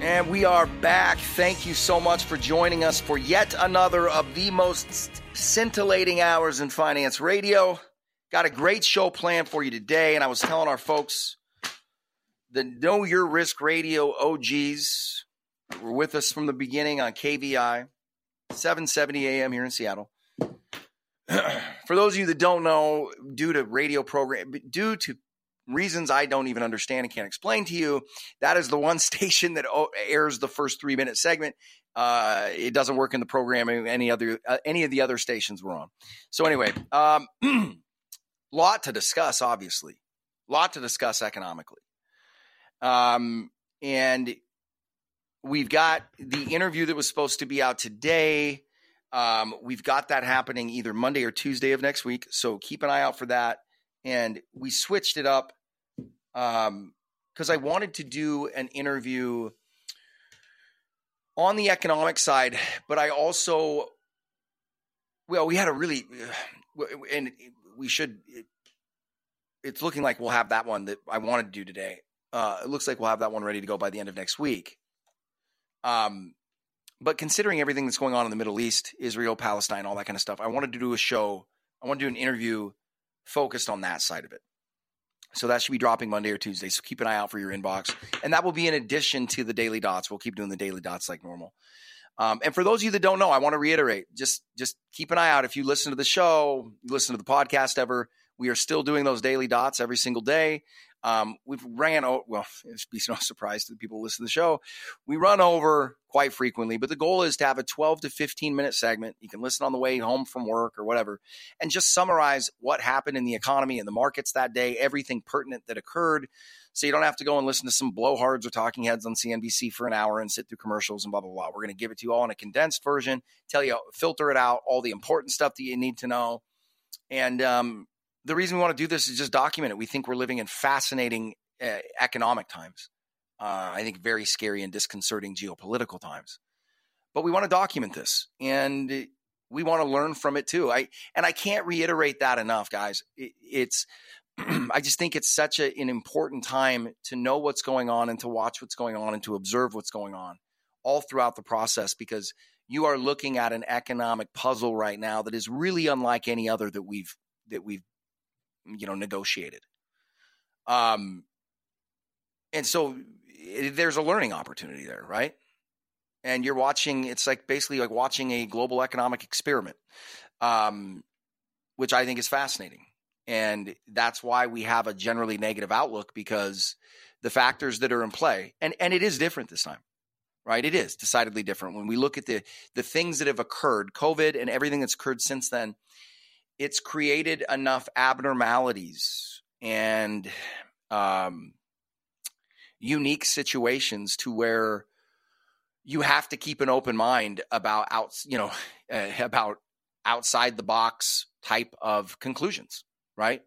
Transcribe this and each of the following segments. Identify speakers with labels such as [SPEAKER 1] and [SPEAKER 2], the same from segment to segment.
[SPEAKER 1] And we are back. Thank you so much for joining us for yet another of the most scintillating hours in finance radio. Got a great show planned for you today, and I was telling our folks the Know Your Risk Radio OGs were with us from the beginning on KVI, 770 AM here in Seattle. for those of you that don't know, due to radio program, due to reasons I don't even understand and can't explain to you. That is the one station that airs the first three minute segment. Uh, it doesn't work in the programming any other uh, any of the other stations we're on. So anyway, um, lot to discuss. Obviously, lot to discuss economically. Um, and we've got the interview that was supposed to be out today. Um, we've got that happening either Monday or Tuesday of next week. So keep an eye out for that. And we switched it up um, because I wanted to do an interview on the economic side, but I also, well, we had a really, and we should. It's looking like we'll have that one that I wanted to do today. Uh, it looks like we'll have that one ready to go by the end of next week. Um, but considering everything that's going on in the Middle East, Israel, Palestine, all that kind of stuff, I wanted to do a show. I want to do an interview focused on that side of it. So that should be dropping Monday or Tuesday. So keep an eye out for your inbox. And that will be in addition to the daily dots. We'll keep doing the daily dots like normal. Um, and for those of you that don't know, I want to reiterate, just just keep an eye out. If you listen to the show, you listen to the podcast ever, we are still doing those daily dots every single day. Um, we've ran over, well, it's be no surprise to the people who listen to the show. We run over quite frequently, but the goal is to have a 12 to 15 minute segment. You can listen on the way home from work or whatever, and just summarize what happened in the economy and the markets that day, everything pertinent that occurred. So you don't have to go and listen to some blowhards or talking heads on CNBC for an hour and sit through commercials and blah, blah, blah. We're going to give it to you all in a condensed version, tell you, filter it out, all the important stuff that you need to know. And um, the reason we want to do this is just document it. We think we're living in fascinating uh, economic times. Uh, I think very scary and disconcerting geopolitical times. But we want to document this, and we want to learn from it too. I and I can't reiterate that enough, guys. It, it's I just think it's such a, an important time to know what's going on and to watch what's going on and to observe what's going on all throughout the process because you are looking at an economic puzzle right now that is really unlike any other that we've that we've you know negotiated. Um and so it, eh, there's a learning opportunity there right? And you're watching it's like basically like watching a global economic experiment um which i think is fascinating. And that's why we have a generally negative outlook because the factors that are in play and and it is different this time right? It is decidedly different. When we look at the the things that have occurred covid and everything that's occurred since then it's created enough abnormalities and um, unique situations to where you have to keep an open mind about out you know uh, about outside the box type of conclusions right?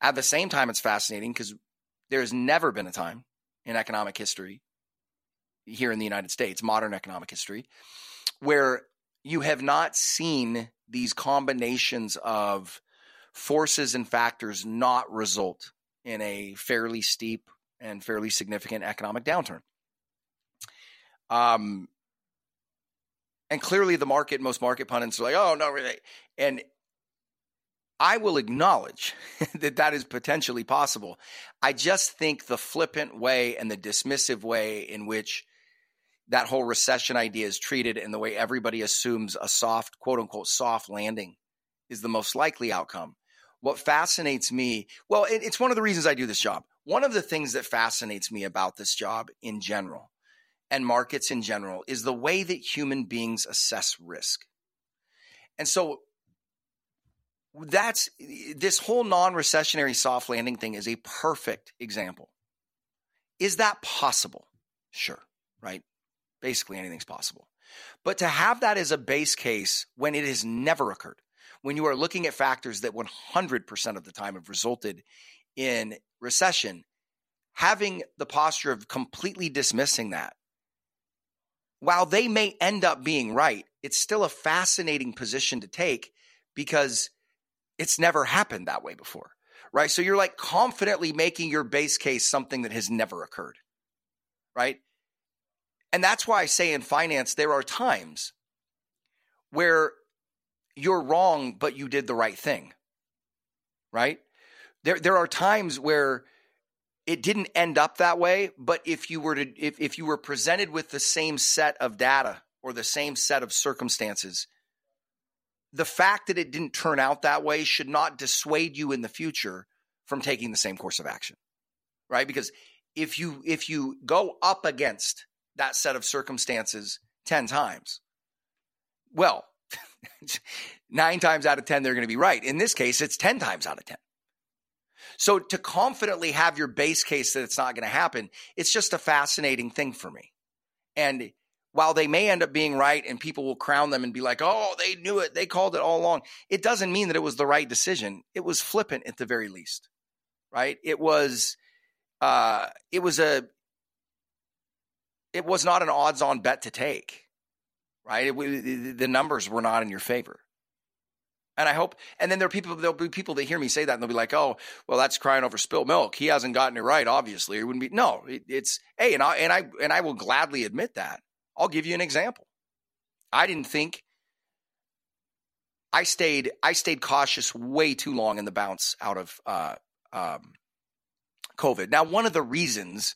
[SPEAKER 1] At the same time it's fascinating because there has never been a time in economic history here in the united states modern economic history where you have not seen these combinations of forces and factors not result in a fairly steep and fairly significant economic downturn. Um, and clearly, the market, most market pundits are like, "Oh no, really," and I will acknowledge that that is potentially possible. I just think the flippant way and the dismissive way in which that whole recession idea is treated and the way everybody assumes a soft, quote unquote, soft landing is the most likely outcome. What fascinates me, well, it, it's one of the reasons I do this job. One of the things that fascinates me about this job in general and markets in general is the way that human beings assess risk. And so that's this whole non recessionary soft landing thing is a perfect example. Is that possible? Sure. right? Basically, anything's possible. But to have that as a base case when it has never occurred, when you are looking at factors that 100% of the time have resulted in recession, having the posture of completely dismissing that, while they may end up being right, it's still a fascinating position to take because it's never happened that way before, right? So you're like confidently making your base case something that has never occurred, right? And that's why I say in finance, there are times where you're wrong, but you did the right thing, right? There, there are times where it didn't end up that way, but if you were to, if, if you were presented with the same set of data or the same set of circumstances, the fact that it didn't turn out that way should not dissuade you in the future from taking the same course of action right because if you if you go up against that set of circumstances 10 times. Well 9 times out of 10 they're going to be right. In this case it's 10 times out of 10 so to confidently have your base case that it's not going to happen it's just a fascinating thing for me. And while they may end up being right and people will crown them and be like, oh, they knew it, they called it all along, it doesn't mean that it was the right decision. It was flippant at the very least, right? It was, uh, it was a, it was not an odds-on bet to take, right? It, the numbers were not in your favor. And I hope, and then there are people, there'll be people that hear me say that and they'll be like, oh, well, that's crying over spilt milk. He hasn't gotten it right, obviously. It wouldn't be, no, it, it's, hey, and I, and I, and I will gladly admit that. I'll give you an example. I didn't think I stayed I stayed cautious way too long in the bounce out of uh, um, COVID. Now, one of the reasons,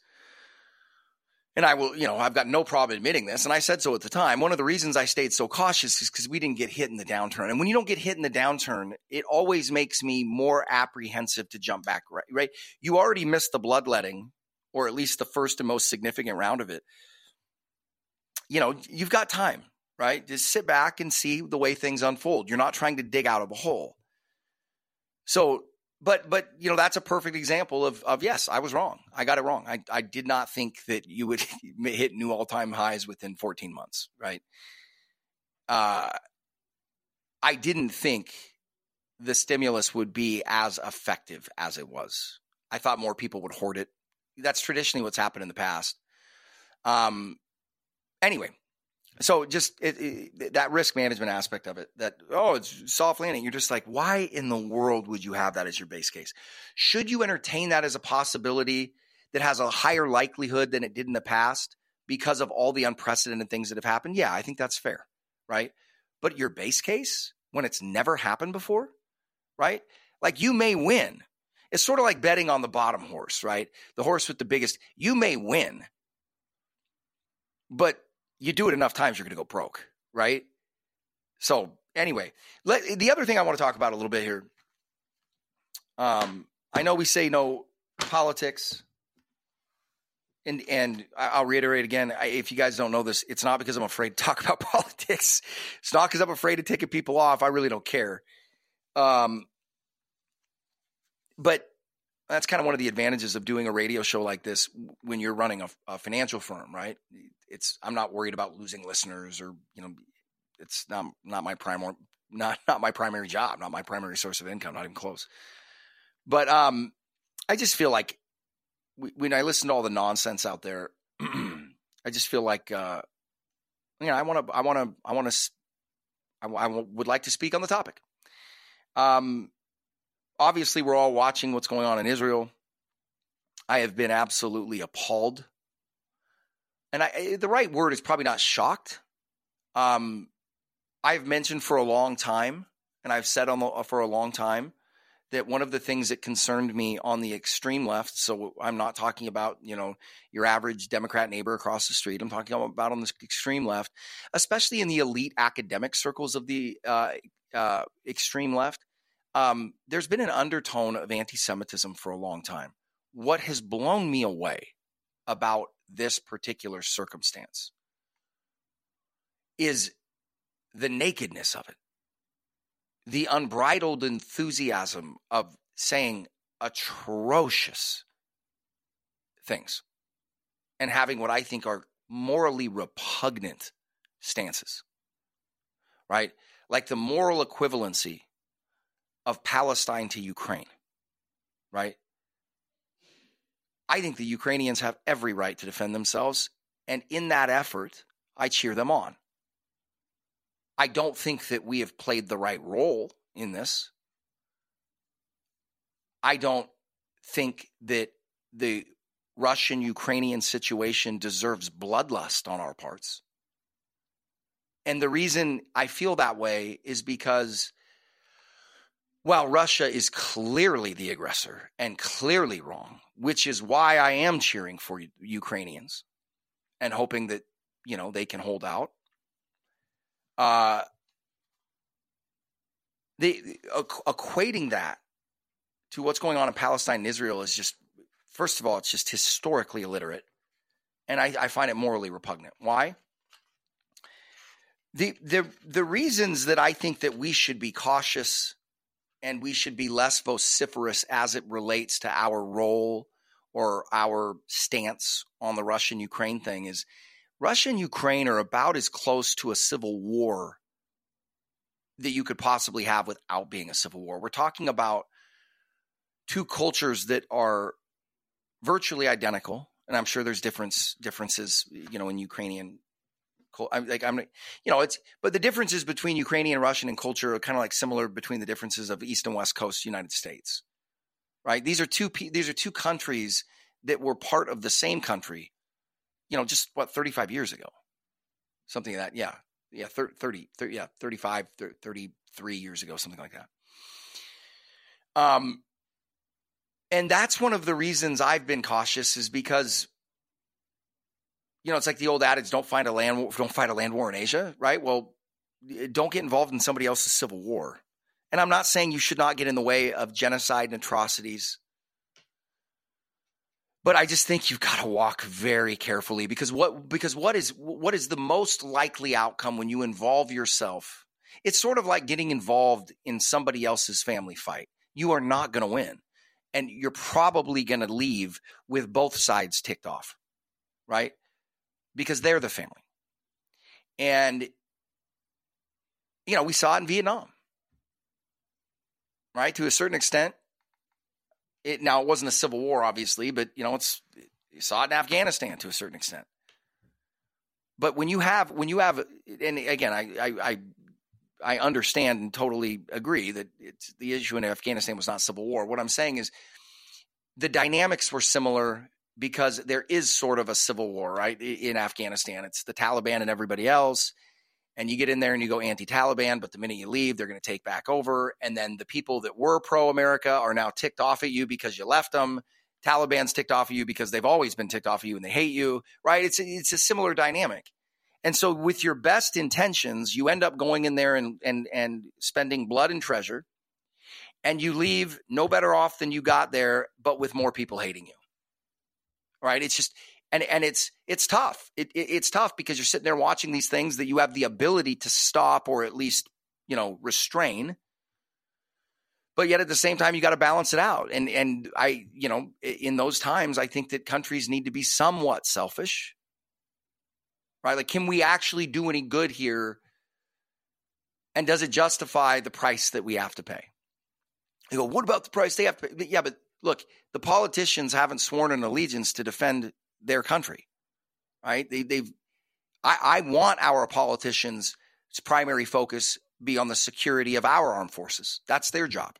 [SPEAKER 1] and I will, you know, I've got no problem admitting this, and I said so at the time. One of the reasons I stayed so cautious is because we didn't get hit in the downturn. And when you don't get hit in the downturn, it always makes me more apprehensive to jump back. Right, right. You already missed the bloodletting, or at least the first and most significant round of it you know, you've got time, right? Just sit back and see the way things unfold. You're not trying to dig out of a hole. So, but but you know, that's a perfect example of of yes, I was wrong. I got it wrong. I I did not think that you would hit new all-time highs within 14 months, right? Uh I didn't think the stimulus would be as effective as it was. I thought more people would hoard it. That's traditionally what's happened in the past. Um, Anyway, so just it, it, that risk management aspect of it that oh it's soft landing. You're just like why in the world would you have that as your base case? Should you entertain that as a possibility that has a higher likelihood than it did in the past because of all the unprecedented things that have happened? Yeah i think that's fair right? But your base case when it's never happened before right? Like you may win. It's sort of like betting on the bottom horse right? The horse with the biggest you may win. But you do it enough times, you're going to go broke, right? So anyway, let, the other thing I want to talk about a little bit here. Um, I know we say no politics, and and I'll reiterate again. I, if you guys don't know this, it's not because I'm afraid to talk about politics. It's not because I'm afraid of ticking people off. I really don't care. Um, but that's kind of one of the advantages of doing a radio show like this when you're running a, a, financial firm, right? It's I'm not worried about losing listeners or you know, it's not not my primary not not my primary job, not my primary source of income, not even close. But um, I just feel like when I listen to all the nonsense out there, I just feel like uh, you know I want to I want to I want to I, I would like to speak on the topic. Um, obviously, we're all watching what's going on in Israel. I have been absolutely appalled. And I, eh, the right word is probably not shocked. Um, I've mentioned for a long time, and I've said the, for a long time, that one of the things that concerned me on the extreme left, so I'm not talking about, you know, your average Democrat neighbor across the street. I'm talking about on the extreme left, especially in the elite academic circles of the uh, uh, extreme left um, there's been an undertone of anti Semitism for a long time. What has blown me away about this particular circumstance is the nakedness of it, the unbridled enthusiasm of saying atrocious things and having what I think are morally repugnant stances, right? Like the moral equivalency of Palestine to Ukraine, right? I think the Ukrainians have every right to defend themselves. And in that effort, I cheer them on. I don't think that we have played the right role in this. I don't think that the Russian Ukrainian situation deserves bloodlust on our parts. And the reason I feel that way is because while Russia is clearly the aggressor and clearly wrong, which is why I am cheering for Ukrainians and hoping that, you know, they can hold out. Uh, the, equating that to what's going on in Palestine and Israel is just, first of all, it's just historically illiterate. And I, I find it morally repugnant. Why? The, the, the reasons that I think that we should be cautious and we should be less vociferous as it relates to our role or our stance on the Russian Ukraine thing is Russia and Ukraine are about as close to a civil war that you could possibly have without being a civil war. We're talking about two cultures that are virtually identical, and I'm sure there's difference differences, you know, in Ukrainian I'm like I'm you know it's but the differences between Ukrainian and Russian and culture are kind of like similar between the differences of East and West Coast United States. Right? These are two these are two countries that were part of the same country. You know, just what 35 years ago. Something like that. Yeah. Yeah, 30, 30 yeah, 35 33 years ago something like that. Um and that's one of the reasons I've been cautious is because you know, it's like the old adage: don't find a land, don't fight a land war in Asia, right? Well, don't get involved in somebody else's civil war. And I'm not saying you should not get in the way of genocide and atrocities, but I just think you've got to walk very carefully because what because what is what is the most likely outcome when you involve yourself? It's sort of like getting involved in somebody else's family fight. You are not going to win, and you're probably going to leave with both sides ticked off, right? Because they're the family. And, you know, we saw it in Vietnam, right? To a certain extent. It, now, it wasn't a civil war, obviously, but, you know, it's, you saw it in Afghanistan to a certain extent. But when you have, when you have, and again, I, I, I I understand and totally agree that it's the issue in Afghanistan was not civil war. What I'm saying is the dynamics were similar because there is sort of a civil war, right? In Afghanistan, it's the Taliban and everybody else. And you get in there and you go anti Taliban, but the minute you leave, they're going to take back over. And then the people that were pro America are now ticked off at you because you left them. Taliban's ticked off of you because they've always been ticked off of you and they hate you, right? It's a, it's a similar dynamic. And so, with your best intentions, you end up going in there and, and, and spending blood and treasure, and you leave no better off than you got there, but with more people hating you right? It's just and and it's it's tough. It, it, it's tough because you're sitting there watching these things that you have the ability to stop or at least you know restrain. But yet at the same time, you got to balance it out. And and I you know in those times, I think that countries need to be somewhat selfish, right? Like, can we actually do any good here? And does it justify the price that we have to pay? You go, what about the price they have to pay? Yeah, but look, the politicians haven't sworn an allegiance to defend their country, right? They, they've. I, I want our politicians' primary focus be on the security of our armed forces. That's their job,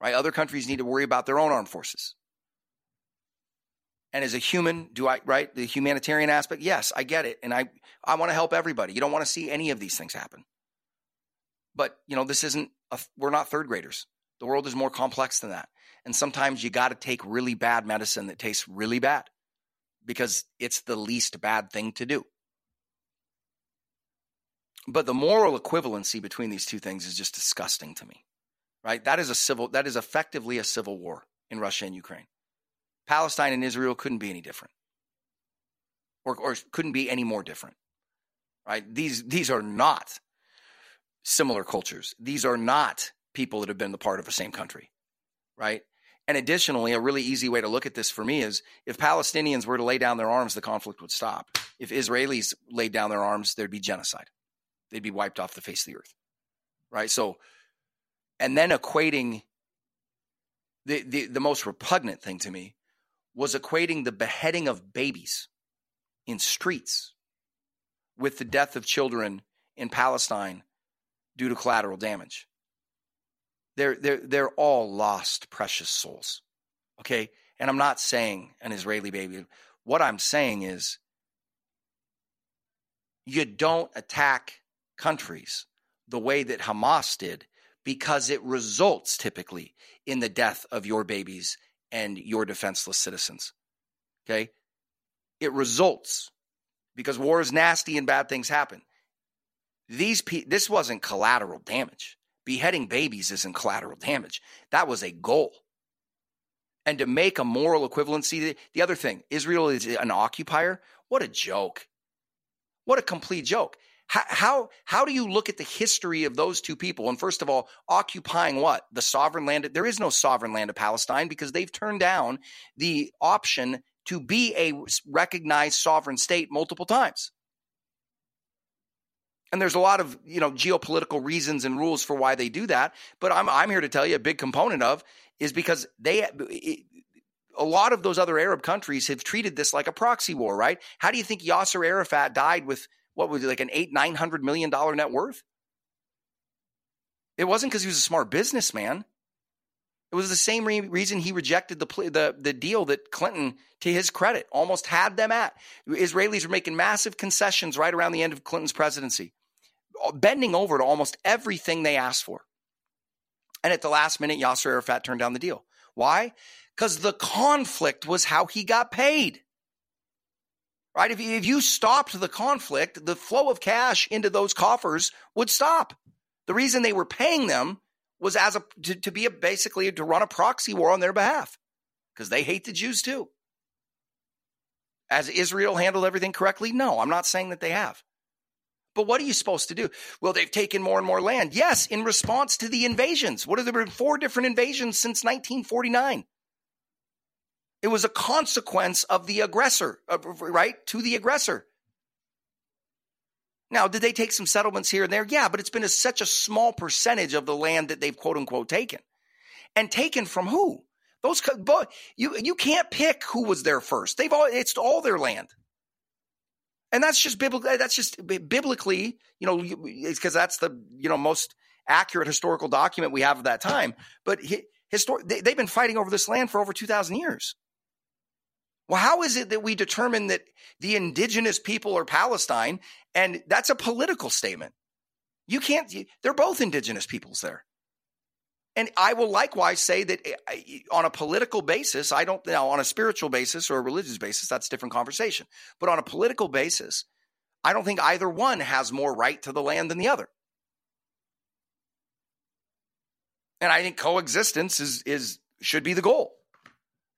[SPEAKER 1] right? Other countries need to worry about their own armed forces. And as a human, do I right the humanitarian aspect? Yes, I get it, and I I want to help everybody. You don't want to see any of these things happen. But you know, this isn't. A, we're not third graders. The world is more complex than that. And sometimes you got to take really bad medicine that tastes really bad because it's the least bad thing to do. But the moral equivalency between these two things is just disgusting to me. Right? That is a civil that is effectively a civil war in Russia and Ukraine. Palestine and Israel couldn't be any different. Or, or couldn't be any more different. Right? These these are not similar cultures. These are not people that have been the part of the same country. Right? And additionally, a really easy way to look at this for me is if Palestinians were to lay down their arms, the conflict would stop. if Israelis laid down their arms, there'd be genocide. They'd be wiped off the face of the earth. Right? So, and then equating the, the, the most repugnant thing to me was equating the beheading of babies in streets with the death of children in Palestine due to collateral damage. They're, they're, they're all lost, precious souls. Okay? And I'm not saying an Israeli baby. What I'm saying is you don't attack countries the way that Hamas did because it results typically in the death of your babies and your defenseless citizens. Okay? It results because war is nasty and bad things happen. These pe- this wasn't collateral damage. Beheading babies isn't collateral damage. That was a goal. And to make a moral equivalency, the other thing, Israel is an occupier. What a joke. What a complete joke. How, how, how do you look at the history of those two people? And first of all, occupying what? The sovereign land. There is no sovereign land of Palestine because they've turned down the option to be a recognized sovereign state multiple times. And there's a lot of, you know, geopolitical reasons and rules for why they do that, but I'm I'm here to tell you a big component of is because they a lot of those other Arab countries have treated this like a proxy war, right? How do you think Yasser Arafat died with what was it, like an eight, nine hundred million dollar net worth? It wasn't because he was a smart businessman. It was the same re- reason he rejected the, the the deal that Clinton, to his credit, almost had them at. Israelis were making massive concessions right around the end of Clinton's presidency, Uh, bending over to almost everything they asked for. And at the last minute, Yasser Arafat turned down the deal. Why? Because the conflict was how he got paid right? If you, if you stopped the conflict, the flow of cash into those coffers would stop. The reason they were paying them was as a to, to be a, basically to run a proxy war on their behalf because they hate the Jews too. Has Israel handled everything correctly? No, I'm not saying that they have. But what are you supposed to do? Well, they've taken more and more land. Yes, in response to the invasions. What have there been four different invasions since 1949? It was a consequence of the aggressor, right? To the aggressor. Now, did they take some settlements here and there? Yeah, but it's been a, such a small percentage of the land that they've quote unquote taken. And taken from who? Those you you can't pick who was there first. They've all it's all their land. And that's just biblical that's just biblically, you know, because that's the, you know, most accurate historical document we have of that time. But histor- they, they've been fighting over this land for over 2000 years. Well, how is it that we determine that the indigenous people are Palestine? And that's a political statement. You can't, they're both indigenous peoples there. And I will likewise say that eh, on a political basis, I don't now on a spiritual basis or a religious basis, that's a different conversation. But on a political basis, I don't think either one has more right to the land than the other. And I think coexistence is is should be the goal.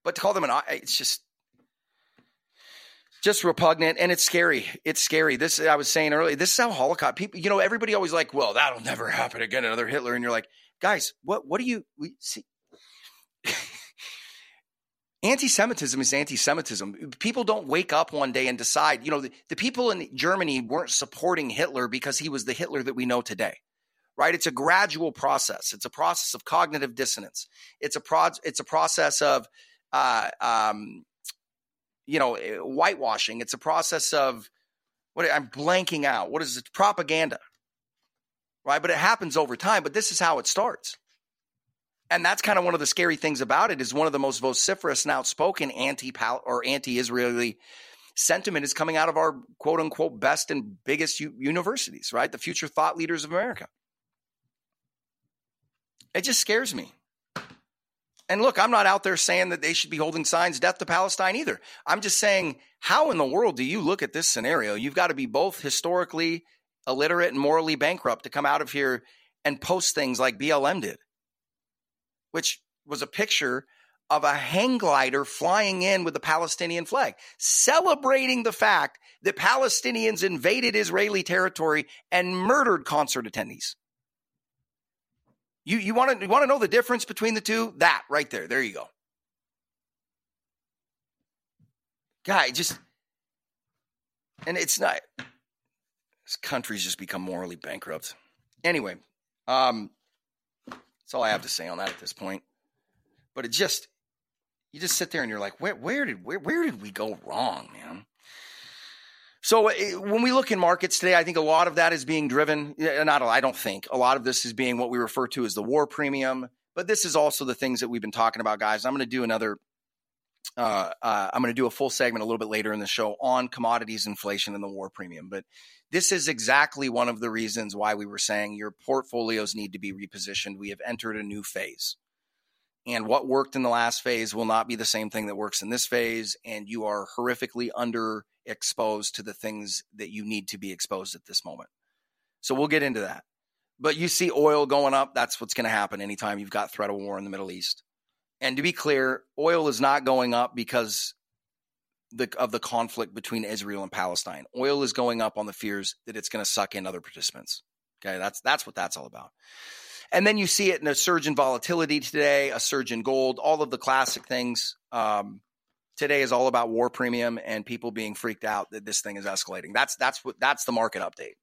[SPEAKER 1] But to call them an it's just just repugnant and it's scary. It's scary. This I was saying earlier. This is how Holocaust people. You know, everybody always like, well, that'll never happen again. Another Hitler, and you're like, guys, what? What do you we see? anti-Semitism is anti-Semitism. People don't wake up one day and decide. You know, the, the people in Germany weren't supporting Hitler because he was the Hitler that we know today right? It's a gradual process. It's a process of cognitive dissonance. It's a pro- It's a process of uh, um, you know, whitewashing. It's a process of what I'm blanking out. What is it? Propaganda. Right? But it happens over time, but this is how it starts. And that's kind of one of the scary things about it is one of the most vociferous and outspoken anti or anti-Israeli sentiment is coming out of our quote unquote best and biggest u- universities, right? The future thought leaders of America. It just scares me. And look, I'm not out there saying that they should be holding signs death to Palestine either. I'm just saying, how in the world do you look at this scenario? You've got to be both historically illiterate and morally bankrupt to come out of here and post things like BLM did, which was a picture of a hang glider flying in with the Palestinian flag, celebrating the fact that Palestinians invaded Israeli territory and murdered concert attendees. You you want to you want to know the difference between the two? That right there. There you go. Guy, just and it's not. This country's just become morally bankrupt. Anyway, um, that's all I have to say on that at this point. But it just, you just sit there and you're like, where, where did, where, where did we go wrong, man? So eh, when we look in markets today, I think a lot of that is being driven. Not, I don't think a lot of this is being what we refer to as the war premium. But this is also the things that we've been talking about, guys. I'm going to do another. Uh, uh, I'm going to do a full segment a little bit later in the show on commodities, inflation, and the war premium. But this is exactly one of the reasons why we were saying your portfolios need to be repositioned. We have entered a new phase. And what worked in the last phase will not be the same thing that works in this phase. And you are horrifically underexposed to the things that you need to be exposed at this moment. So we'll get into that. But you see oil going up. That's what's going to happen anytime you've got threat of war in the Middle East. And to be clear, oil is not going up because the, of the conflict between Israel and Palestine. Oil is going up on the fears that it's going to suck in other participants. Okay, that's that's what that's all about. And then you see it in a surge in volatility today, a surge in gold, all of the classic things. Um, today is all about war premium and people being freaked out that this thing is escalating. That's that's what that's the market update,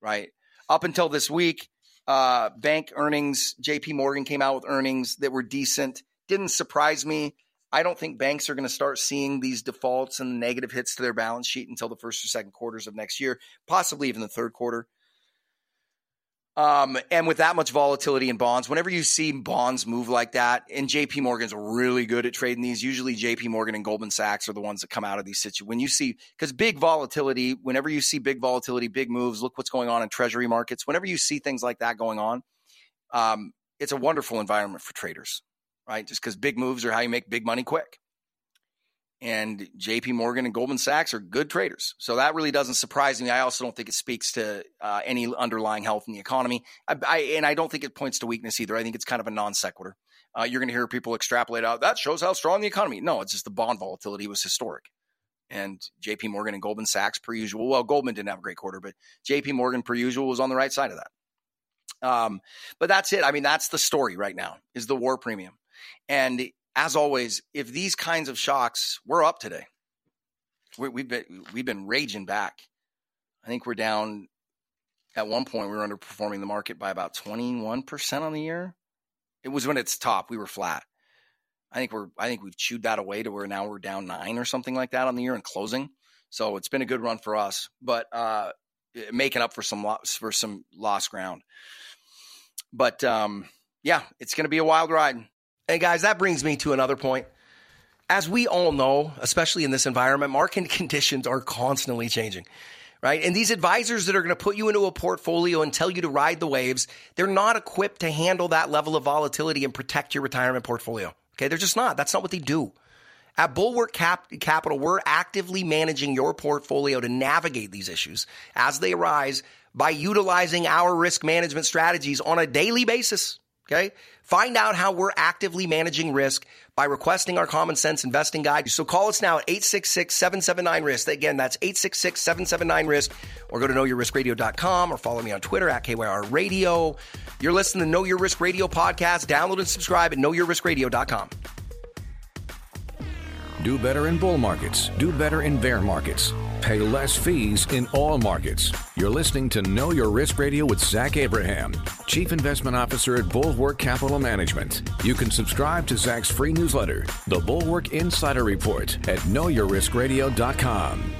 [SPEAKER 1] right? Up until this week, uh, bank earnings, J.P. Morgan came out with earnings that were decent. Didn't surprise me. I don't think banks are going to start seeing these defaults and negative hits to their balance sheet until the first or second quarters of next year, possibly even the third quarter. Um, and with that much volatility in bonds, whenever you see bonds move like that, and JP Morgan's really good at trading these, usually JP Morgan and Goldman Sachs are the ones that come out of these situations. When you see, because big volatility, whenever you see big volatility, big moves, look what's going on in treasury markets. Whenever you see things like that going on, um, it's a wonderful environment for traders, right? Just because big moves are how you make big money quick and JP Morgan and Goldman Sachs are good traders. So that really doesn't surprise me. I also don't think it speaks to uh, any underlying health in the economy. I, I, and I don't think it points to weakness either. I think it's kind of a non sequitur. Uh, you're going to hear people extrapolate out that shows how strong the economy. No, it's just the bond volatility was historic. And JP Morgan and Goldman Sachs, per usual, well, Goldman didn't have a great quarter, but JP Morgan, per usual, was on the right side of that. Um, but that's it. I mean, that's the story right now is the war premium. And as always, if these kinds of shocks, we're up today. we have been we've been raging back. I think we're down. At one point, we were underperforming the market by about twenty one percent on the year. It was when it's top. We were flat. I think we're. I think we've chewed that away to where now we're down nine or something like that on the year and closing. So it's been a good run for us, but uh, making up for some loss for some lost ground. But um, yeah, it's going to be a wild ride. And guys, that brings me to another point. As we all know, especially in this environment, market conditions are constantly changing, right? And these advisors that are going to put you into a portfolio and tell you to ride the waves, they're not equipped to handle that level of volatility and protect your retirement portfolio. Okay. They're just not. That's not what they do. At Bulwark Cap- Capital, we're actively managing your portfolio to navigate these issues as they arise by utilizing our risk management strategies on a daily basis. Okay. Find out how we're actively managing risk by requesting our common sense investing guide. So call us now at 866-779-RISK. Again, that's 866-779-RISK or go to knowyourriskradio.com or follow me on Twitter at KYR Radio. You're listening to Know Your Risk Radio podcast. Download and subscribe at knowyourriskradio.com.
[SPEAKER 2] Do better in bull markets. Do better in bear markets. Pay less fees in all markets. You're listening to Know Your Risk Radio with Zach Abraham, Chief Investment Officer at Bulwark Capital Management. You can subscribe to Zach's free newsletter, The Bulwark Insider Report, at knowyourriskradio.com.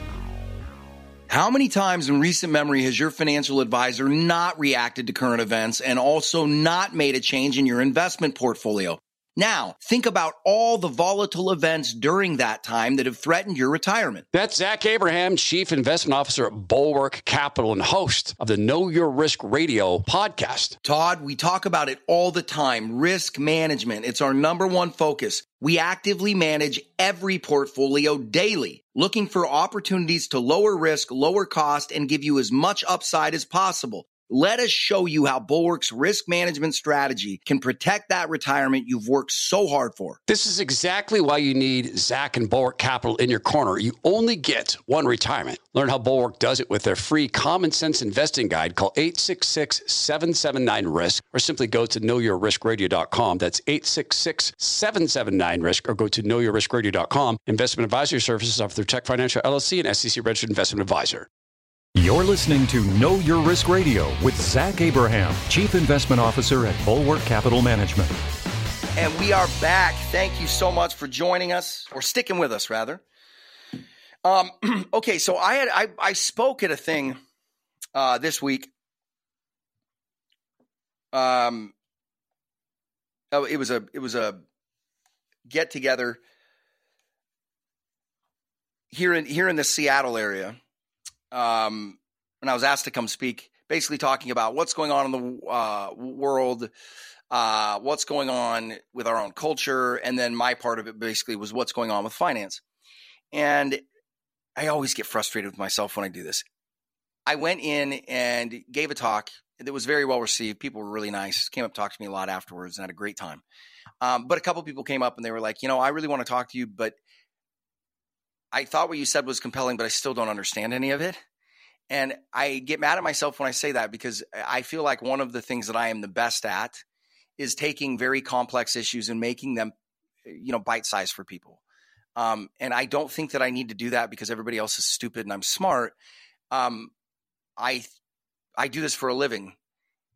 [SPEAKER 1] How many times in recent memory has your financial advisor not reacted to current events and also not made a change in your investment portfolio? Now, think about all the volatile events during that time that have threatened your retirement.
[SPEAKER 3] That's Zach Abraham, Chief Investment Officer at Bulwark Capital and host of the Know Your Risk Radio podcast.
[SPEAKER 1] Todd, we talk about it all the time risk management. It's our number one focus. We actively manage every portfolio daily, looking for opportunities to lower risk, lower cost, and give you as much upside as possible. Let us show you how Bulwark's risk management strategy can protect that retirement you've worked so hard for.
[SPEAKER 3] This is exactly why you need Zach and Bulwark Capital in your corner. You only get one retirement. Learn how Bulwark does it with their free common sense investing guide. Call 866 779 RISK or simply go to knowyourriskradio.com. That's 866 779 RISK or go to knowyourriskradio.com. Investment advisory services offered through Tech Financial LLC and SEC registered investment advisor.
[SPEAKER 4] You're listening to Know Your Risk Radio with Zach Abraham, Chief Investment Officer at Bulwark Capital Management.
[SPEAKER 1] And we are back. Thank you so much for joining us, or sticking with us, rather. Um, okay, so I had I, I spoke at a thing uh, this week. Um, oh, it was a it was a get together here in here in the Seattle area um, and I was asked to come speak, basically talking about what's going on in the uh, world, uh, what's going on with our own culture, and then my part of it basically was what's going on with finance. And I always get frustrated with myself when I do this. I went in and gave a talk that was very well received. People were really nice. Came up, talked to me a lot afterwards, and had a great time. Um, but a couple people came up and they were like, you know, I really want to talk to you, but I thought what you said was compelling, but I still don't understand any of it. And I get mad at myself when I say that because I feel like one of the things that I am the best at is taking very complex issues and making them, you know, bite sized for people. Um, and I don't think that I need to do that because everybody else is stupid and I'm smart. Um, I I do this for a living,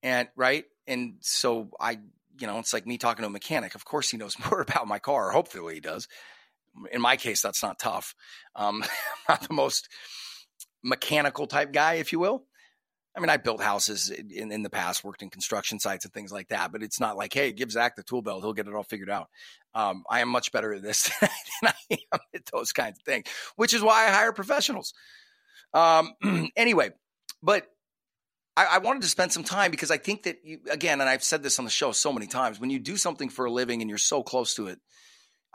[SPEAKER 1] and right, and so I, you know, it's like me talking to a mechanic. Of course, he knows more about my car. Hopefully, he does in my case, that's not tough. Um, I'm not the most mechanical type guy, if you will. I mean, I built houses in, in the past, worked in construction sites and things like that, but it's not like, hey, give Zach the tool belt, he'll get it all figured out. Um, I am much better at this than I am at those kinds of things, which is why I hire professionals. Um, anyway, but I, I, wanted to spend some time because I think that you, again, and I've said this on the show so many times, when you do something for a living and you're so close to it,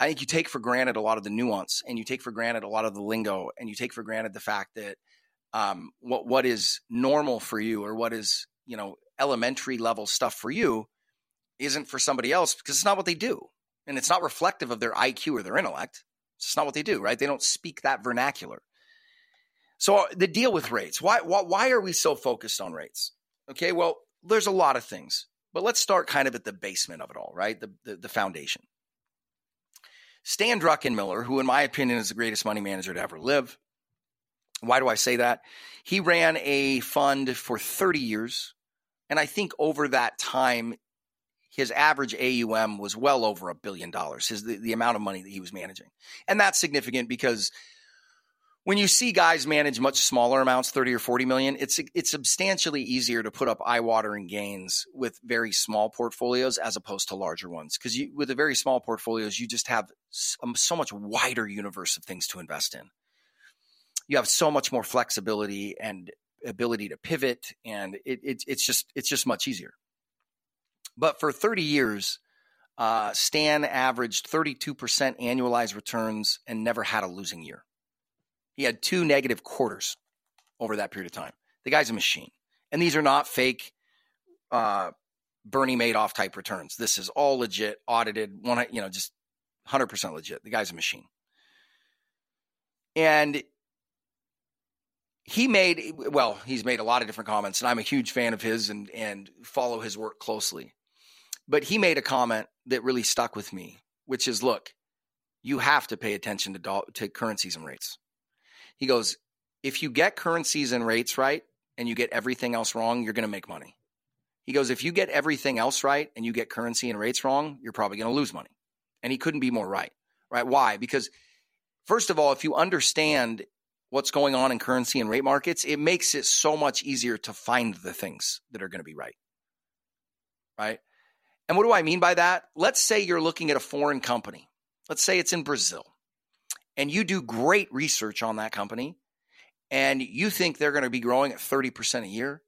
[SPEAKER 1] I think you take for granted a lot of the nuance and you take for granted a lot of the lingo and you take for granted the fact that um, what what is normal for you or what is you know elementary level stuff for you isn't for somebody else because it's not what they do and it's not reflective of their IQ or their intellect. It's not what they do, right? They don't speak that vernacular. So uh, the deal with rates, why, why why are we so focused on rates? Okay, well, there's a lot of things, but let's start kind of at the basement of it all, right? The the, the foundation. Stan Druckenmiller, who in my opinion is the greatest money manager to ever live. Why do I say that? He ran a fund for 30 years. And I think over that time, his average AUM was well over a billion dollars, his, the, the amount of money that he was managing. And that's significant because when you see guys manage much smaller amounts, 30 or 40 million, it's it's substantially easier to put up eye-watering gains with very small portfolios as opposed to larger ones. Because with the very small portfolios, you just have so, um, so much wider universe of things to invest in. You have so much more flexibility and ability to pivot, and it, it it's just it's just much easier. But for 30 years, uh, Stan averaged 32% annualized returns and never had a losing year. He had two negative quarters over that period of time. The guy's a machine. And these are not fake uh, Bernie Madoff type returns. This is all legit, audited, one, you know, just 100% legit. The guy's a machine. And he made well, he's made a lot of different comments, and I'm a huge fan of his and and follow his work closely. But he made a comment that really stuck with me, which is, look, you have to pay attention to to currencies and rates. He goes, if you get currencies and rates right and you get everything else wrong, you're going to make money. He goes, if you get everything else right and you get currency and rates wrong, you're probably going to lose money. And he couldn't be more right. Right? Why? Because first of all, if you understand what's going on in currency and rate markets, it makes it so much easier to find the things that are going to be right. Right? And what do I mean by that? Let's say you're looking at a foreign company. Let's say it's in Brazil and you do great research on that company and you think they're going to be growing at 30% a year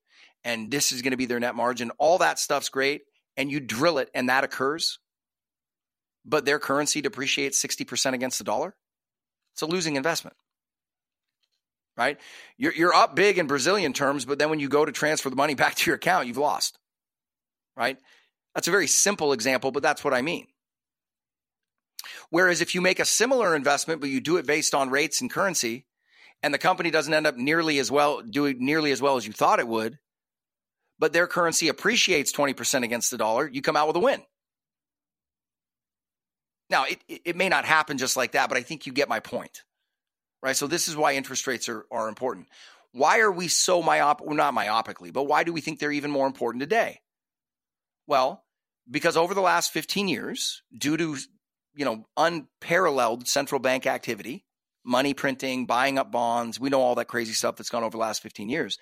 [SPEAKER 1] and this is going to be their net margin, all that stuff's great, and you drill it and that occurs, but their currency depreciates 60% against the dollar, it's a losing investment. right? You're, you're up big in Brazilian terms, but then when you go to transfer the money back to your account, you've lost, right? That's a very simple example, but that's what I mean. Whereas if you make a similar investment, but you do it based on rates and currency, and the company doesn't end up nearly as well doing nearly as well as you thought it would, but their currency appreciates 20% against the dollar, you come out with a win. Now, it, it may not happen just like that, but I think you get my point. Right? So this is why interest rates are, are important. Why are we so myopic, well, not myopically, but why do we think they're even more important today? Well, because over the last 15 years, due to you know unparalleled central bank activity, money printing, buying up bonds. We know all that crazy stuff that's gone over the last 15 years.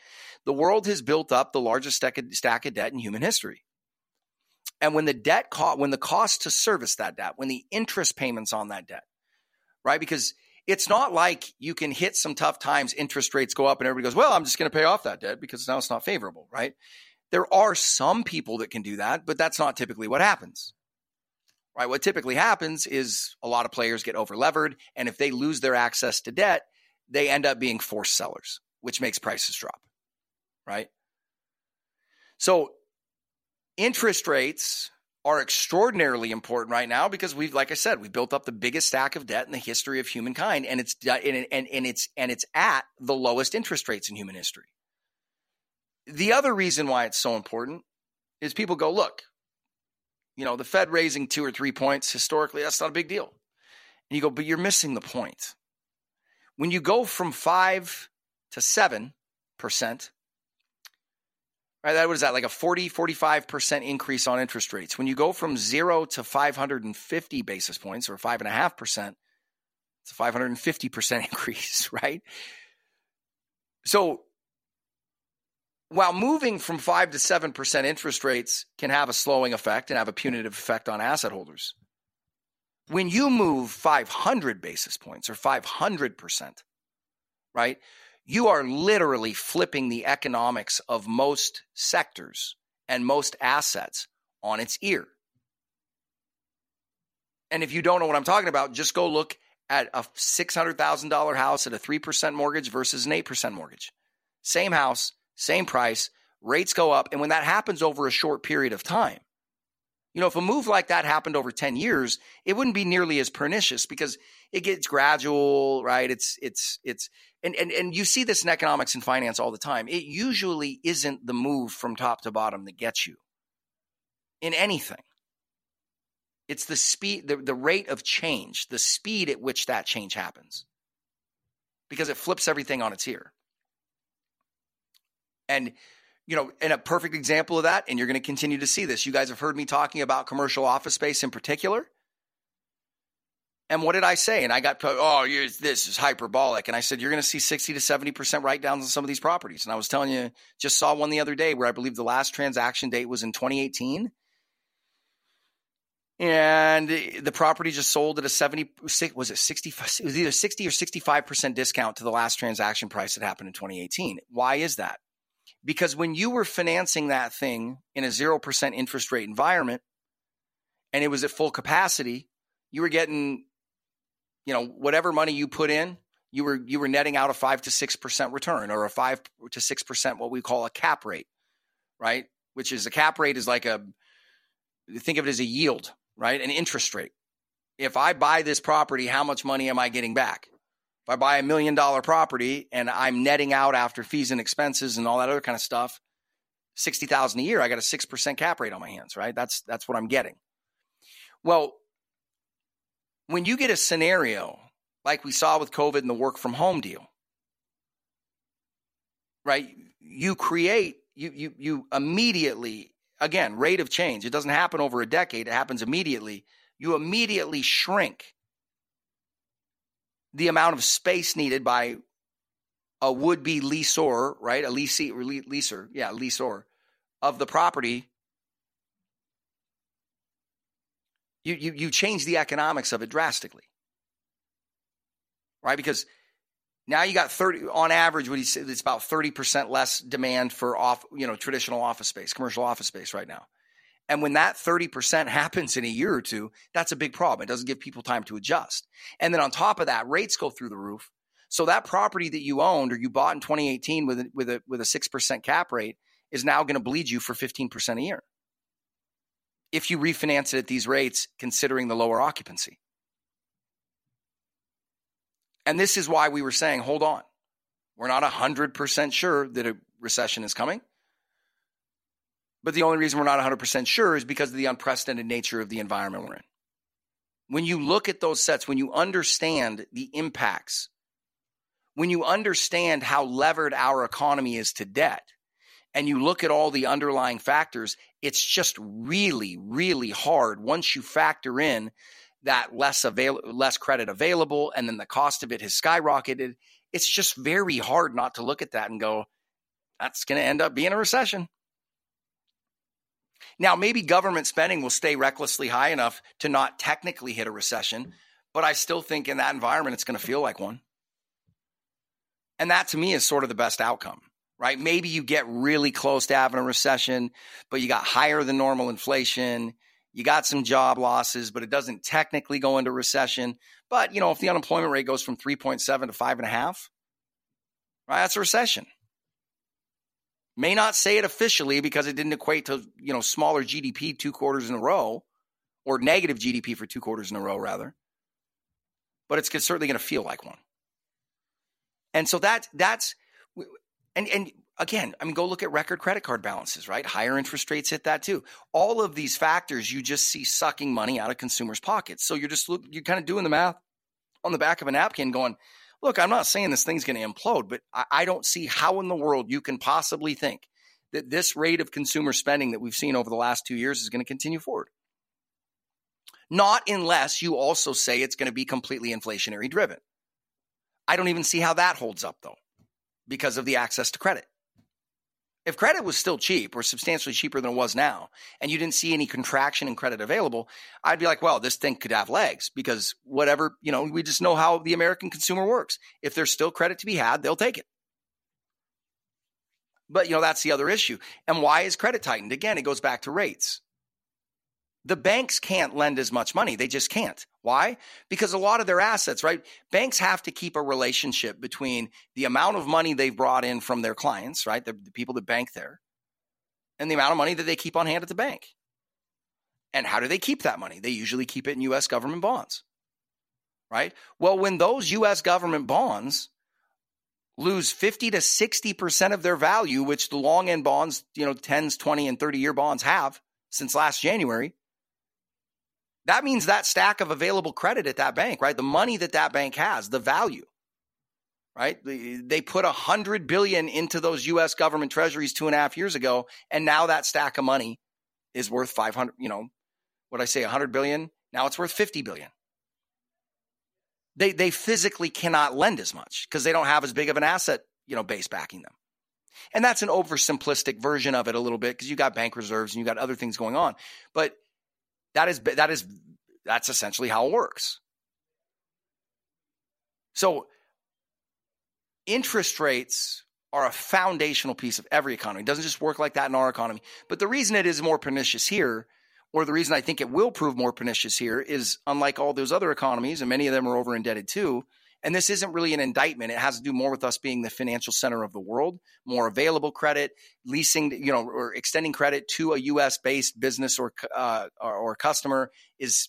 [SPEAKER 1] The world has built up the largest stack of, stack of debt in human history. And when the debt co- when the cost to service that debt, when the interest payments on that debt, right? Because it's not like you can hit some tough times, interest rates go up, and everybody goes, "Well, I'm just going to pay off that debt because now it's not favorable," right? There are some people that can do that, but that's not typically what happens right? What typically happens is a lot of players get overlevered, and if they lose their access to debt, they end up being forced sellers, which makes prices drop, right? So interest rates are extraordinarily important right now because we've, like I said, we've built up the biggest stack of debt in the history of humankind, and it's and, and, and it's and it's at the lowest interest rates in human history. The other reason why it's so important is people go, look, you know, the Fed raising two or three points historically, that's not a big deal. And you go, but you're missing the point. When you go from five to seven percent, right? That was that like a 40, 45% increase on interest rates. When you go from zero to 550 basis points or five and a half percent, it's a 550% increase, right? So while moving from 5 to 7% interest rates can have a slowing effect and have a punitive effect on asset holders, when you move 500 basis points or 500%, right, you are literally flipping the economics of most sectors and most assets on its ear. And if you don't know what I'm talking about, just go look at a $600,000 house at a 3% mortgage versus an 8% mortgage. Same house, same price, rates go up. And when that happens over a short period of time, you know, if a move like that happened over 10 years, it wouldn't be nearly as pernicious because it gets gradual, right? It's, it's, it's, and, and, and you see this in economics and finance all the time. It usually isn't the move from top to bottom that gets you in anything. It's the speed, the, the rate of change, the speed at which that change happens because it flips everything on its ear. And you know, and a perfect example of that, and you're going to continue to see this. You guys have heard me talking about commercial office space in particular. And what did I say? And I got, oh, this is hyperbolic. And I said, you're going to see 60 to 70% write downs on some of these properties. And I was telling you, just saw one the other day where I believe the last transaction date was in 2018. And the property just sold at a 70, was it 60, it was either 60 or 65% discount to the last transaction price that happened in 2018. Why is that? Because when you were financing that thing in a 0% interest rate environment and it was at full capacity, you were getting, you know, whatever money you put in, you were you were netting out a 5 to 6% return or a 5 to 6% what we call a cap rate, right? Which is a cap rate is like a think of it as a yield, right? An interest rate. If I buy this property, how much money am I getting back? If I buy a million dollar property and I'm netting out after fees and expenses and all that other kind of stuff, 60,000 a year, I got a 6% cap rate on my hands, right? That's that's what I'm getting. Well, when you get a scenario like we saw with COVID and the work from home deal, right? You create you you you immediately again, rate of change. It doesn't happen over a decade, it happens immediately. You immediately shrink the amount of space needed by a would-be leaseor, right? A leasee, leaser, yeah, leaseor of the property. You, you, you change the economics of it drastically, right? Because now you got 30 on average what he said it's about 30% less demand for off you know traditional office space commercial office space right now and when that 30% happens in a year or two, that's a big problem. It doesn't give people time to adjust. And then on top of that, rates go through the roof. So that property that you owned or you bought in 2018 with a, with a with a 6% cap rate is now going to bleed you for 15% a year. If you refinance it at these rates considering the lower occupancy. And this is why we were saying hold on. We're not 100% sure that a recession is coming. But the only reason we're not 100% sure is because of the unprecedented nature of the environment we're in. When you look at those sets, when you understand the impacts, when you understand how levered our economy is to debt, and you look at all the underlying factors, it's just really, really hard once you factor in that less avail- less credit available and then the cost of it has skyrocketed. It's just very hard not to look at that and go, that's going to end up being a recession. Now, maybe government spending will stay recklessly high enough to not technically hit a recession, but I still think in that environment, it's going to feel like one. And that to me is sort of the best outcome, right? Maybe you get really close to having a recession, but you got higher than normal inflation. You got some job losses, but it doesn't technically go into recession. But, you know, if the unemployment rate goes from 3.7 to 5.5, right, that's a recession. May not say it officially because it didn't equate to, you know, smaller GDP two quarters in a row or negative GDP for two quarters in a row, rather. But it's certainly going to feel like one. And so that that's and and again, I mean, go look at record credit card balances, right? Higher interest rates hit that too. All of these factors you just see sucking money out of consumers' pockets. So you're just look, you're kind of doing the math on the back of a napkin, going, look, I'm not saying this thing's going to implode, but I, I don't see how in the world you can possibly think that this rate of consumer spending that we've seen over the last two years is going to continue forward. Not unless you also say it's going to be completely inflationary driven. I don't even see how that holds up though, because of the access to credit. If credit was still cheap or substantially cheaper than it was now, and you didn't see any contraction in credit available, I'd be like, well, this thing could have legs because whatever, you know, we just know how the American consumer works. If there's still credit to be had, they'll take it. But, you know, that's the other issue. And why is credit tightened? Again, it goes back to rates. The banks can't lend as much money. They just can't. Why? Because a lot of their assets, right? Banks have to keep a relationship between the amount of money they've brought in from their clients, right? The, the people that bank there, and the amount of money that they keep on hand at the bank. And how do they keep that money? They usually keep it in US government bonds, right? Well, when those US government bonds lose 50 to 60% of their value, which the long end bonds, you know, 10s, 20, and 30 year bonds have since last January, that means that stack of available credit at that bank, right? The money that that bank has, the value, right? They put a hundred billion into those U.S. government treasuries two and a half years ago, and now that stack of money is worth 500, you know, what I say, a 100 billion. Now it's worth 50 billion. They, they physically cannot lend as much because they don't have as big of an asset, you know, base backing them. And that's an oversimplistic version of it a little bit because you got bank reserves and you got other things going on. But that is that is that's essentially how it works. So interest rates are a foundational piece of every economy. It doesn't just work like that in our economy. But the reason it is more pernicious here, or the reason I think it will prove more pernicious here, is unlike all those other economies, and many of them are over indebted too, and this isn't really an indictment. It has to do more with us being the financial center of the world, more available credit, leasing, you know, or extending credit to a U.S. based business or, uh, or, or customer is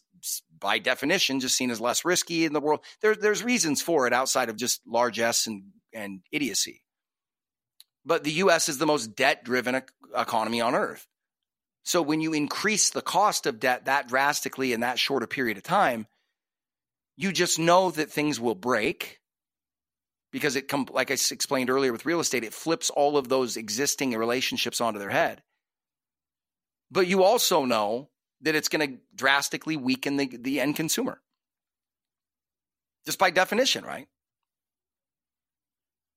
[SPEAKER 1] by definition just seen as less risky in the world. There, there's reasons for it outside of just largesse and, and idiocy. But the U.S. is the most debt driven economy on earth. So when you increase the cost of debt that drastically in that short a period of time, you just know that things will break because it come like I explained earlier with real estate, it flips all of those existing relationships onto their head. But you also know that it's going to drastically weaken the, the end consumer. Just by definition, right?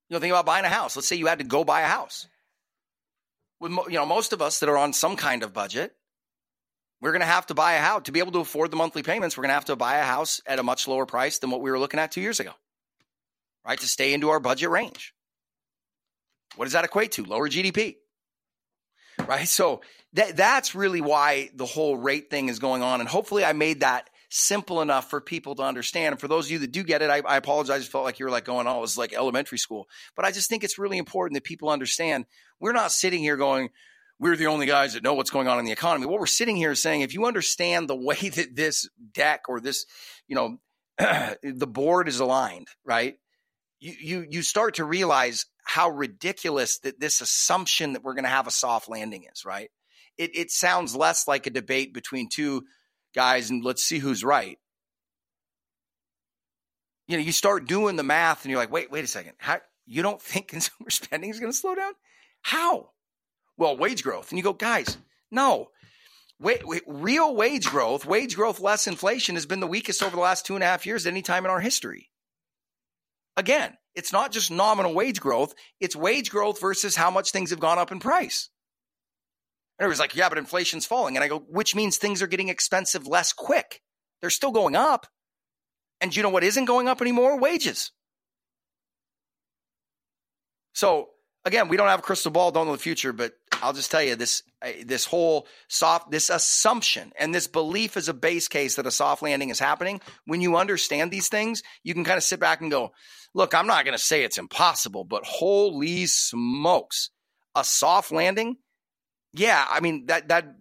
[SPEAKER 1] You know, think about buying a house. Let's say you had to go buy a house. With you know, most of us that are on some kind of budget, we're going to have to buy a house to be able to afford the monthly payments. We're going to have to buy a house at a much lower price than what we were looking at two years ago, right? To stay into our budget range. What does that equate to? Lower GDP, right? So that that's really why the whole rate thing is going on. And hopefully, I made that simple enough for people to understand. And for those of you that do get it, I, I apologize. I felt like you were like going, oh, it was like elementary school. But I just think it's really important that people understand we're not sitting here going, we're the only guys that know what's going on in the economy. What we're sitting here is saying, if you understand the way that this deck or this, you know, the board is aligned, right? You, you, you start to realize how ridiculous that this assumption that we're going to have a soft landing is, right? It, it sounds less like a debate between two guys and let's see who's right. You know, you start doing the math and you're like, wait, wait a second. How, you don't think consumer spending is going to slow down? How? Well, wage growth. And you go, guys, no. Wait, wait, real wage growth, wage growth less inflation has been the weakest over the last two and a half years at any time in our history. Again, it's not just nominal wage growth, it's wage growth versus how much things have gone up in price. And everybody's like, yeah, but inflation's falling. And I go, which means things are getting expensive less quick. They're still going up. And you know what isn't going up anymore? Wages. So again, we don't have a crystal ball, don't know the future, but I'll just tell you this this whole soft this assumption and this belief is a base case that a soft landing is happening. When you understand these things, you can kind of sit back and go, look, I'm not going to say it's impossible, but holy smokes, a soft landing. Yeah, I mean that that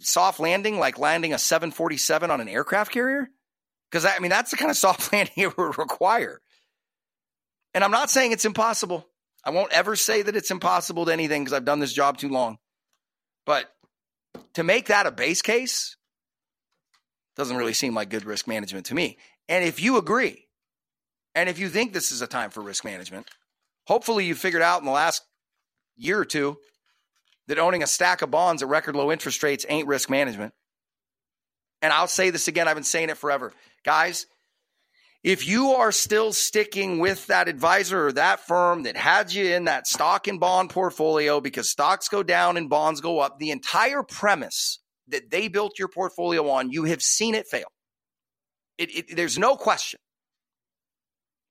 [SPEAKER 1] soft landing, like landing a 747 on an aircraft carrier, because I mean that's the kind of soft landing it would require. And I'm not saying it's impossible. I won't ever say that it's impossible to anything because I've done this job too long. But to make that a base case doesn't really seem like good risk management to me. And if you agree, and if you think this is a time for risk management, hopefully you figured out in the last year or two that owning a stack of bonds at record low interest rates ain't risk management. And I'll say this again, I've been saying it forever. Guys, if you are still sticking with that advisor or that firm that had you in that stock and bond portfolio because stocks go down and bonds go up, the entire premise that they built your portfolio on, you have seen it fail. It, it, there's no question.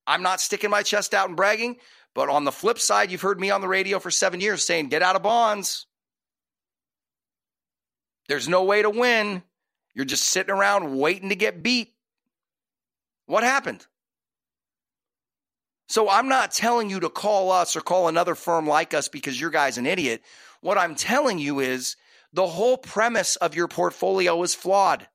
[SPEAKER 1] I'm not sticking my chest out and bragging, but on the flip side, you've heard me on the radio for seven years saying, get out of bonds. There's no way to win. You're just sitting around waiting to get beat. What happened? So I'm not telling you to call us or call another firm like us because your guy's an idiot. What I'm telling you is the whole premise of your portfolio is flawed.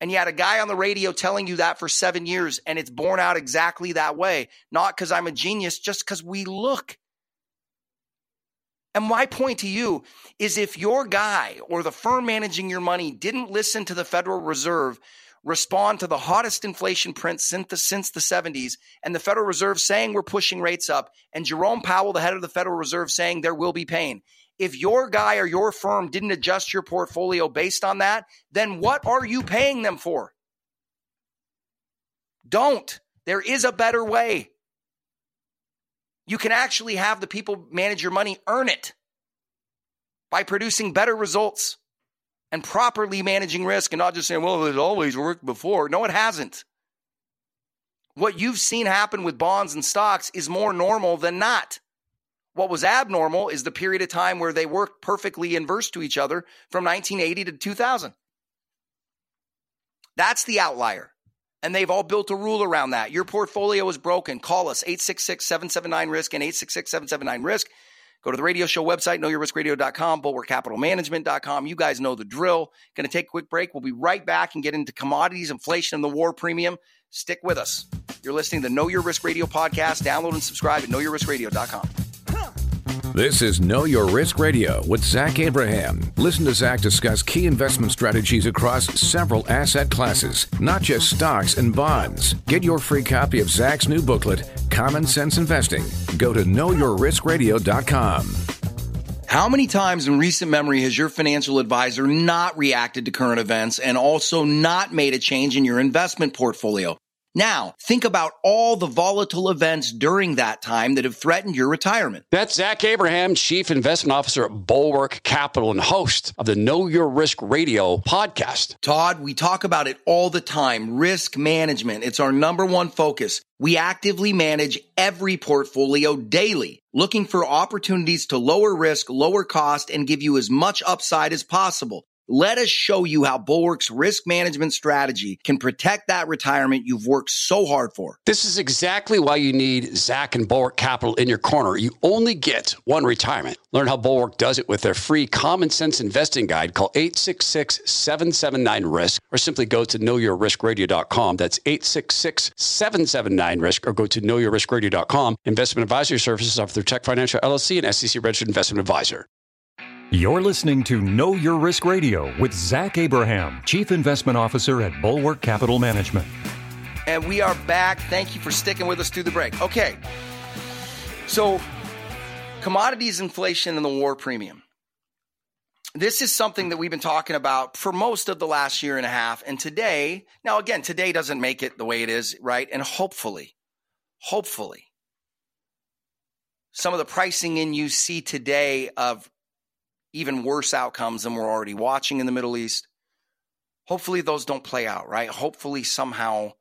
[SPEAKER 1] And you had a guy on the radio telling you that for seven years, and it's borne out exactly that way. Not because I'm a genius, just because we look. And my point to you is if your guy or the firm managing your money didn't listen to the Federal Reserve respond to the hottest inflation print since the, since the 70s and the Federal Reserve saying we're pushing rates up and Jerome Powell, the head of the Federal Reserve, saying there will be pain. If your guy or your firm didn't adjust your portfolio based on that, then what are you paying them for? Don't. There is a better way. You can actually have the people manage your money earn it by producing better results and properly managing risk and not just saying, well, it always worked before. No, it hasn't. What you've seen happen with bonds and stocks is more normal than not. What was abnormal is the period of time where they worked perfectly inverse to each other from 1980 to 2000. That's the outlier. And they've all built a rule around that. Your portfolio is broken. Call us 866 779 risk and 866 779 risk. Go to the radio show website, knowyourriskradio.com, bulwarkcapitalmanagement.com. You guys know the drill. Going to take a quick break. We'll be right back and get into commodities, inflation, and the war premium. Stick with us. You're listening to Know Your Risk Radio podcast. Download and subscribe at knowyourriskradio.com.
[SPEAKER 2] This is Know Your Risk Radio with Zach Abraham. Listen to Zach discuss key investment strategies across several asset classes, not just stocks and bonds. Get your free copy of Zach's new booklet, Common Sense Investing. Go to knowyourriskradio.com.
[SPEAKER 1] How many times in recent memory has your financial advisor not reacted to current events and also not made a change in your investment portfolio? Now, think about all the volatile events during that time that have threatened your retirement.
[SPEAKER 3] That's Zach Abraham, Chief Investment Officer at Bulwark Capital and host of the Know Your Risk Radio podcast.
[SPEAKER 1] Todd, we talk about it all the time risk management. It's our number one focus. We actively manage every portfolio daily, looking for opportunities to lower risk, lower cost, and give you as much upside as possible. Let us show you how Bulwark's risk management strategy can protect that retirement you've worked so hard for.
[SPEAKER 3] This is exactly why you need Zach and Bulwark Capital in your corner. You only get one retirement. Learn how Bulwark does it with their free common sense investing guide. Call 866 779 RISK or simply go to knowyourriskradio.com. That's 866 779 RISK or go to knowyourriskradio.com. Investment advisory services offered through Trek Financial LLC and SEC registered investment advisor.
[SPEAKER 4] You're listening to Know Your Risk Radio with Zach Abraham, Chief Investment Officer at Bulwark Capital Management.
[SPEAKER 1] And we are back. Thank you for sticking with us through the break. Okay. So, commodities inflation and the war premium. This is something that we've been talking about for most of the last year and a half. And today, now again, today doesn't make it the way it is, right? And hopefully, hopefully, some of the pricing in you see today of even worse outcomes than we're already watching in the Middle East. Hopefully, those don't play out, right? Hopefully, somehow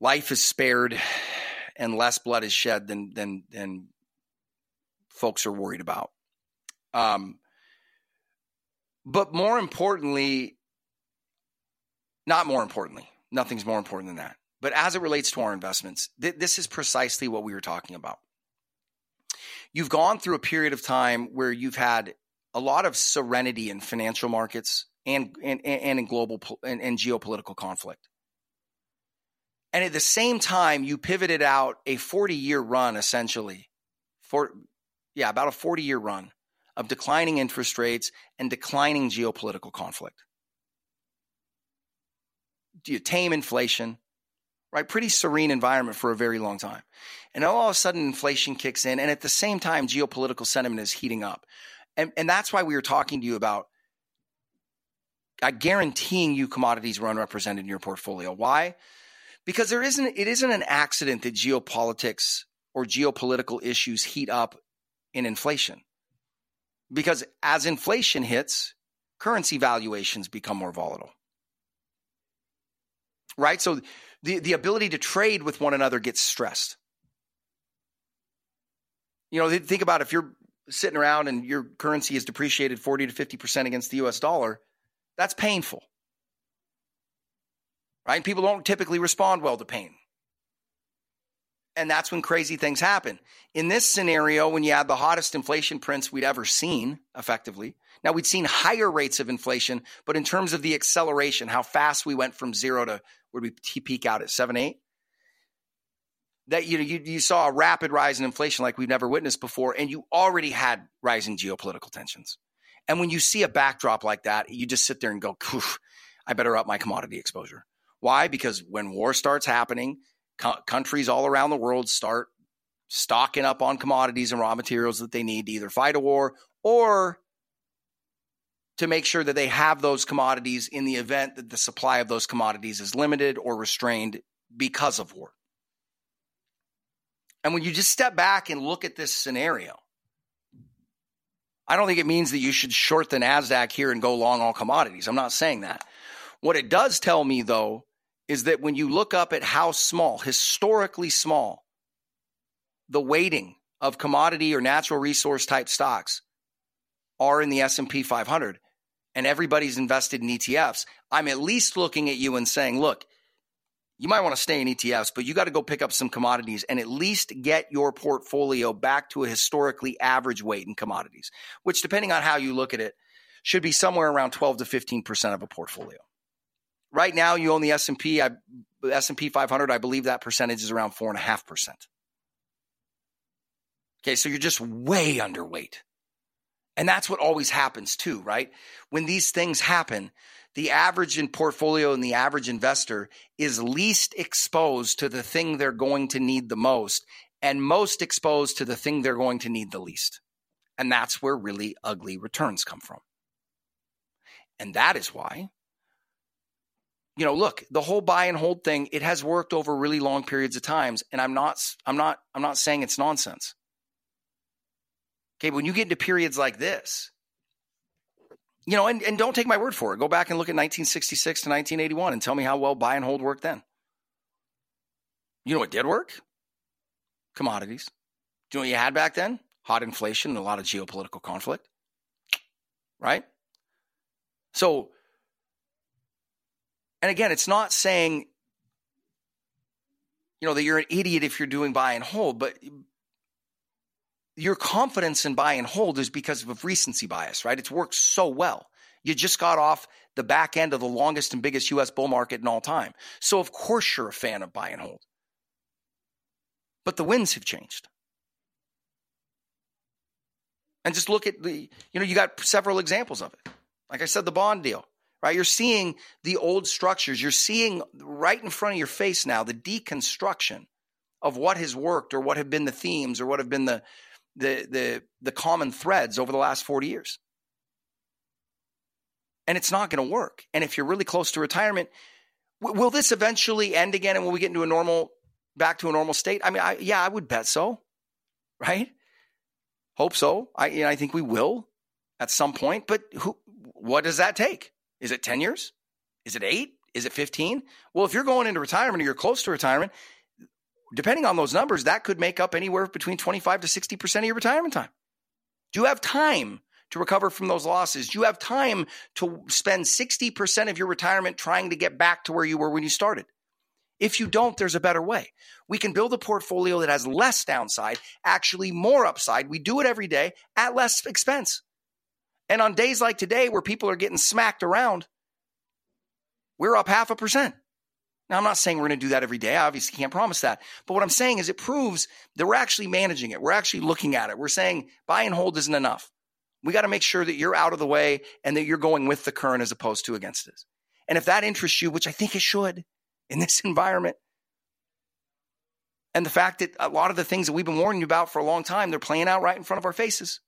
[SPEAKER 1] life is spared and less blood is shed than than than folks are worried about. Um, but more importantly, not more importantly, nothing's more important than that. But as it relates to our investments, th- this is precisely what we were talking about you've gone through a period of time where you've had a lot of serenity in financial markets and and, and in global and, and geopolitical conflict. And at the same time, you pivoted out a 40 year run essentially for, yeah, about a 40 year run of declining interest rates and declining geopolitical conflict. Do you tame inflation? Right? Pretty serene environment for a very long time. And all of a sudden, inflation kicks in. And at the same time, geopolitical sentiment is heating up. And, and that's why we were talking to you about uh, guaranteeing you commodities were unrepresented in your portfolio. Why? Because there isn't, it isn't an accident that geopolitics or geopolitical issues heat up in inflation. Because as inflation hits, currency valuations become more volatile. Right? So the, the ability to trade with one another gets stressed. You know, think about if you're sitting around and your currency is depreciated 40 to 50% against the US dollar, that's painful. Right? People don't typically respond well to pain. And that's when crazy things happen. In this scenario, when you had the hottest inflation prints we'd ever seen, effectively, now we'd seen higher rates of inflation, but in terms of the acceleration, how fast we went from zero to where we peak out at seven, eight, that you know you, you saw a rapid rise in inflation like we've never witnessed before, and you already had rising geopolitical tensions. And when you see a backdrop like that, you just sit there and go, I better up my commodity exposure. Why? Because when war starts happening, co- countries all around the world start stocking up on commodities and raw materials that they need to either fight a war or to make sure that they have those commodities in the event that the supply of those commodities is limited or restrained because of war. And when you just step back and look at this scenario, I don't think it means that you should short the NASDAQ here and go long all commodities. I'm not saying that. What it does tell me, though, is that when you look up at how small, historically small, the weighting of commodity or natural resource type stocks are in the S&P 500, and everybody's invested in ETFs, I'm at least looking at you and saying, look, you might want to stay in ETFs, but you got to go pick up some commodities and at least get your portfolio back to a historically average weight in commodities, which depending on how you look at it, should be somewhere around 12 to 15% of a portfolio. Right now, you own the S&P, I, S&P 500, I believe that percentage is around 4.5%. Okay, so you're just way underweight. And that's what always happens too, right? When these things happen, the average in portfolio and the average investor is least exposed to the thing they're going to need the most and most exposed to the thing they're going to need the least. And that's where really ugly returns come from. And that is why you know, look, the whole buy and hold thing, it has worked over really long periods of times and I'm not I'm not I'm not saying it's nonsense. Okay, when you get into periods like this, you know, and, and don't take my word for it. Go back and look at 1966 to 1981 and tell me how well buy and hold worked then. You know what did work? Commodities. Do you know what you had back then? Hot inflation and a lot of geopolitical conflict. Right? So, and again, it's not saying, you know, that you're an idiot if you're doing buy and hold, but your confidence in buy and hold is because of recency bias, right? It's worked so well. You just got off the back end of the longest and biggest US bull market in all time. So, of course, you're a fan of buy and hold. But the winds have changed. And just look at the, you know, you got several examples of it. Like I said, the bond deal, right? You're seeing the old structures. You're seeing right in front of your face now the deconstruction of what has worked or what have been the themes or what have been the, the, the, the common threads over the last 40 years. And it's not going to work. And if you're really close to retirement, w- will this eventually end again and will we get into a normal, back to a normal state? I mean, I, yeah, I would bet so, right? Hope so. I, you know, I think we will at some point. But who, what does that take? Is it 10 years? Is it eight? Is it 15? Well, if you're going into retirement or you're close to retirement, depending on those numbers, that could make up anywhere between 25 to 60% of your retirement time. Do you have time to recover from those losses? Do you have time to spend 60% of your retirement trying to get back to where you were when you started? If you don't, there's a better way. We can build a portfolio that has less downside, actually more upside. We do it every day at less expense. And on days like today, where people are getting smacked around, we're up half a percent. Now, I'm not saying we're going to do that every day. I obviously can't promise that. But what I'm saying is it proves that we're actually managing it. We're actually looking at it. We're saying buy and hold isn't enough. We got to make sure that you're out of the way and that you're going with the current as opposed to against it. And if that interests you, which I think it should in this environment, and the fact that a lot of the things that we've been warning you about for a long time, they're playing out right in front of our faces.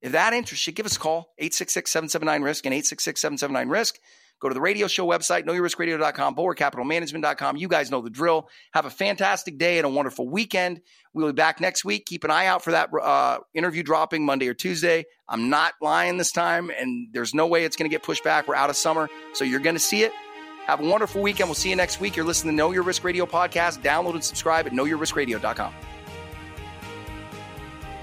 [SPEAKER 1] If that interests you, give us a call, 866 779 RISK and 866 779 RISK. Go to the radio show website, knowyourriskradio.com, bulwarkcapitalmanagement.com. You guys know the drill. Have a fantastic day and a wonderful weekend. We'll be back next week. Keep an eye out for that uh, interview dropping Monday or Tuesday. I'm not lying this time, and there's no way it's going to get pushed back. We're out of summer, so you're going to see it. Have a wonderful weekend. We'll see you next week. You're listening to Know Your Risk Radio podcast. Download and subscribe at knowyourriskradio.com.